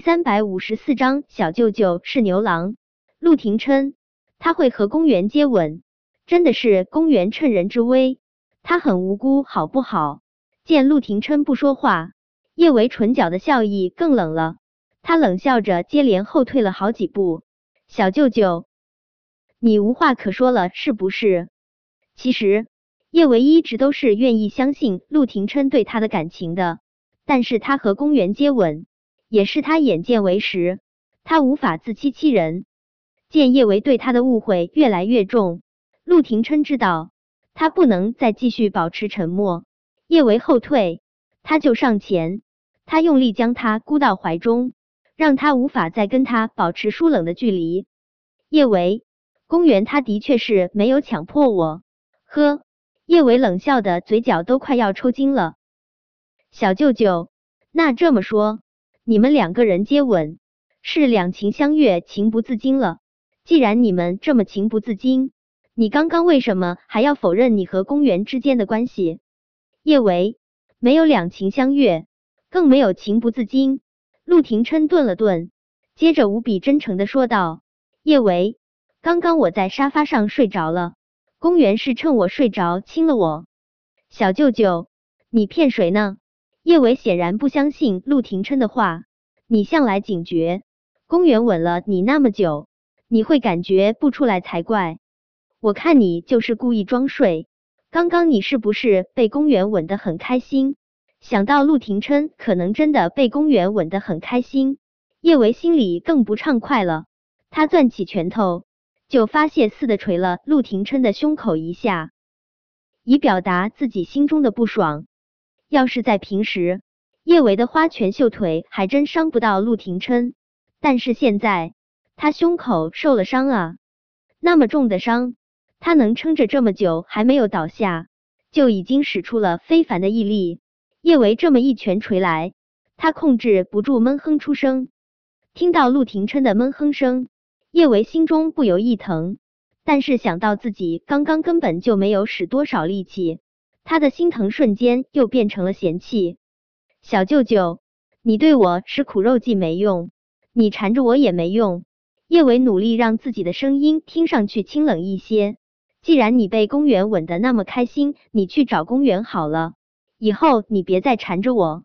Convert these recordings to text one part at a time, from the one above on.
三百五十四章，小舅舅是牛郎。陆廷琛他会和公园接吻，真的是公园趁人之危。他很无辜，好不好？见陆廷琛不说话，叶维唇角的笑意更冷了。他冷笑着，接连后退了好几步。小舅舅，你无话可说了是不是？其实叶维一直都是愿意相信陆廷琛对他的感情的，但是他和公园接吻。也是他眼见为实，他无法自欺欺人。见叶维对他的误会越来越重，陆廷琛知道他不能再继续保持沉默。叶维后退，他就上前，他用力将他箍到怀中，让他无法再跟他保持疏冷的距离。叶维，公园他的确是没有强迫我。呵，叶维冷笑的嘴角都快要抽筋了。小舅舅，那这么说。你们两个人接吻是两情相悦、情不自禁了。既然你们这么情不自禁，你刚刚为什么还要否认你和公园之间的关系？叶维没有两情相悦，更没有情不自禁。陆廷琛顿了顿，接着无比真诚的说道：“叶维，刚刚我在沙发上睡着了，公园是趁我睡着亲了我。小舅舅，你骗谁呢？”叶伟显然不相信陆廷琛的话。你向来警觉，公园吻了你那么久，你会感觉不出来才怪。我看你就是故意装睡。刚刚你是不是被公园吻得很开心？想到陆廷琛可能真的被公园吻得很开心，叶维心里更不畅快了。他攥起拳头，就发泄似的捶了陆廷琛的胸口一下，以表达自己心中的不爽。要是在平时，叶维的花拳绣腿还真伤不到陆廷琛，但是现在他胸口受了伤啊，那么重的伤，他能撑着这么久还没有倒下，就已经使出了非凡的毅力。叶维这么一拳锤来，他控制不住闷哼出声。听到陆廷琛的闷哼声，叶维心中不由一疼，但是想到自己刚刚根本就没有使多少力气。他的心疼瞬间又变成了嫌弃。小舅舅，你对我吃苦肉计没用，你缠着我也没用。叶伟努力让自己的声音听上去清冷一些。既然你被公园吻得那么开心，你去找公园好了。以后你别再缠着我。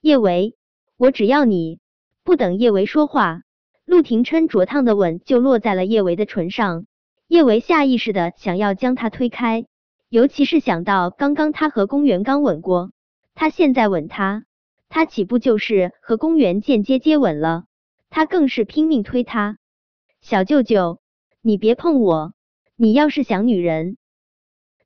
叶维，我只要你。不等叶维说话，陆廷琛灼烫的吻就落在了叶维的唇上。叶维下意识的想要将他推开。尤其是想到刚刚他和公园刚吻过，他现在吻他，他岂不就是和公园间接接吻了？他更是拼命推他。小舅舅，你别碰我！你要是想女人，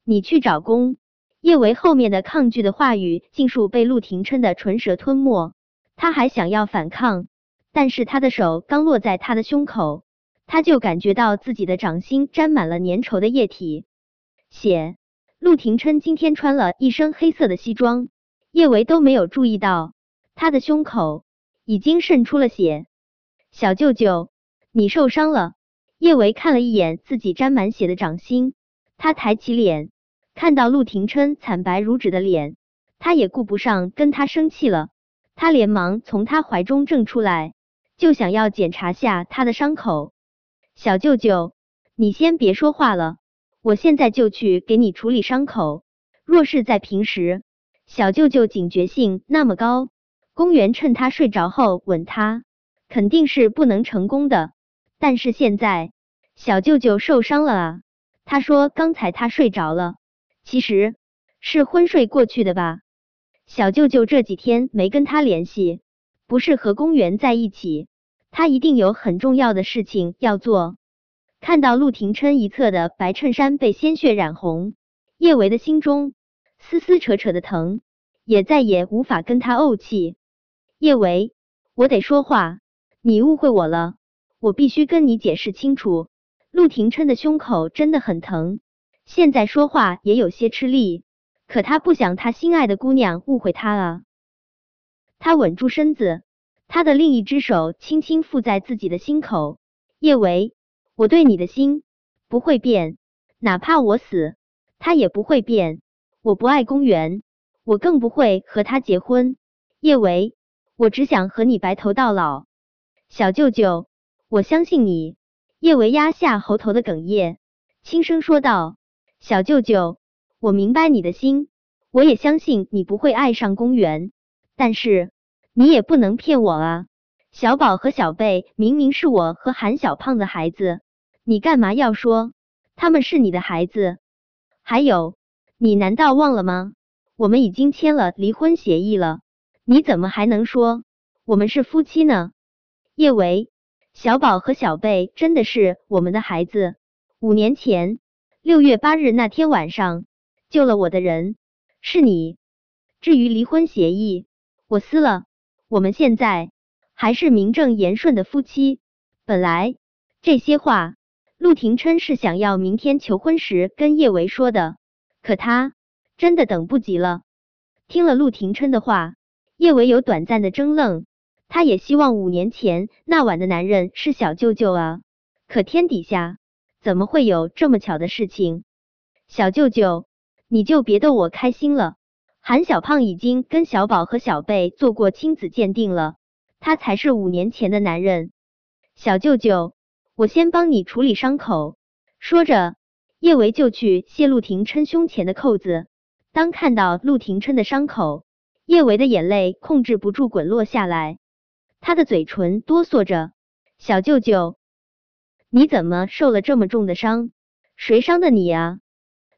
你去找公。叶维后面的抗拒的话语尽数被陆廷琛的唇舌吞没。他还想要反抗，但是他的手刚落在他的胸口，他就感觉到自己的掌心沾满了粘稠的液体，血。陆廷琛今天穿了一身黑色的西装，叶维都没有注意到他的胸口已经渗出了血。小舅舅，你受伤了。叶维看了一眼自己沾满血的掌心，他抬起脸，看到陆廷琛惨白如纸的脸，他也顾不上跟他生气了，他连忙从他怀中挣出来，就想要检查下他的伤口。小舅舅，你先别说话了。我现在就去给你处理伤口。若是在平时，小舅舅警觉性那么高，公园趁他睡着后吻他，肯定是不能成功的。但是现在，小舅舅受伤了啊！他说刚才他睡着了，其实是昏睡过去的吧？小舅舅这几天没跟他联系，不是和公园在一起，他一定有很重要的事情要做。看到陆廷琛一侧的白衬衫被鲜血染红，叶维的心中撕撕扯扯的疼，也再也无法跟他怄气。叶维，我得说话，你误会我了，我必须跟你解释清楚。陆廷琛的胸口真的很疼，现在说话也有些吃力，可他不想他心爱的姑娘误会他啊。他稳住身子，他的另一只手轻轻附在自己的心口。叶维。我对你的心不会变，哪怕我死，他也不会变。我不爱公园，我更不会和他结婚。叶维，我只想和你白头到老。小舅舅，我相信你。叶维压下喉头的哽咽，轻声说道：“小舅舅，我明白你的心，我也相信你不会爱上公园。但是你也不能骗我啊！小宝和小贝明明是我和韩小胖的孩子，你干嘛要说他们是你的孩子？还有，你难道忘了吗？我们已经签了离婚协议了，你怎么还能说我们是夫妻呢？”叶维。小宝和小贝真的是我们的孩子。五年前六月八日那天晚上，救了我的人是你。至于离婚协议，我撕了。我们现在还是名正言顺的夫妻。本来这些话，陆廷琛是想要明天求婚时跟叶维说的，可他真的等不及了。听了陆廷琛的话，叶维有短暂的怔愣。他也希望五年前那晚的男人是小舅舅啊，可天底下怎么会有这么巧的事情？小舅舅，你就别逗我开心了。韩小胖已经跟小宝和小贝做过亲子鉴定了，他才是五年前的男人。小舅舅，我先帮你处理伤口。说着，叶维就去卸陆廷琛胸前的扣子。当看到陆廷琛的伤口，叶维的眼泪控制不住滚落下来。他的嘴唇哆嗦着，小舅舅，你怎么受了这么重的伤？谁伤的你啊？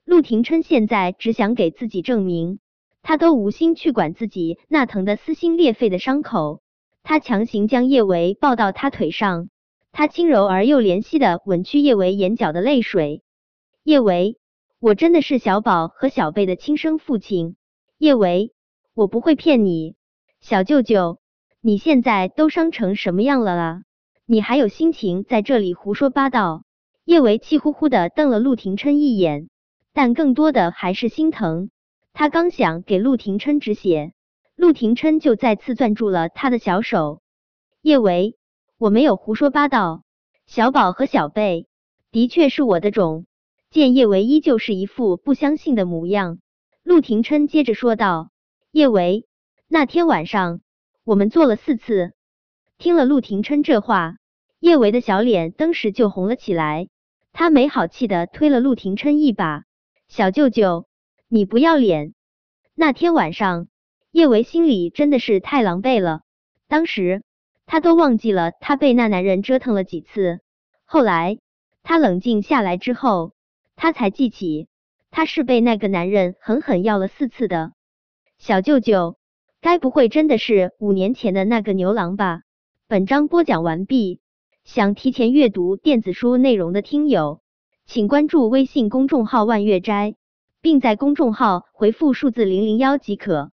陆廷琛现在只想给自己证明，他都无心去管自己那疼得撕心裂肺的伤口。他强行将叶维抱到他腿上，他轻柔而又怜惜的吻去叶维眼角的泪水。叶维，我真的是小宝和小贝的亲生父亲。叶维，我不会骗你，小舅舅。你现在都伤成什么样了啊？你还有心情在这里胡说八道？叶维气呼呼的瞪了陆廷琛一眼，但更多的还是心疼。他刚想给陆廷琛止血，陆廷琛就再次攥住了他的小手。叶维，我没有胡说八道，小宝和小贝的确是我的种。见叶维依旧是一副不相信的模样，陆廷琛接着说道：“叶维，那天晚上。”我们做了四次。听了陆廷琛这话，叶维的小脸登时就红了起来。他没好气的推了陆廷琛一把：“小舅舅，你不要脸！”那天晚上，叶维心里真的是太狼狈了。当时他都忘记了他被那男人折腾了几次。后来他冷静下来之后，他才记起他是被那个男人狠狠要了四次的。小舅舅。该不会真的是五年前的那个牛郎吧？本章播讲完毕。想提前阅读电子书内容的听友，请关注微信公众号“万月斋”，并在公众号回复数字零零幺即可。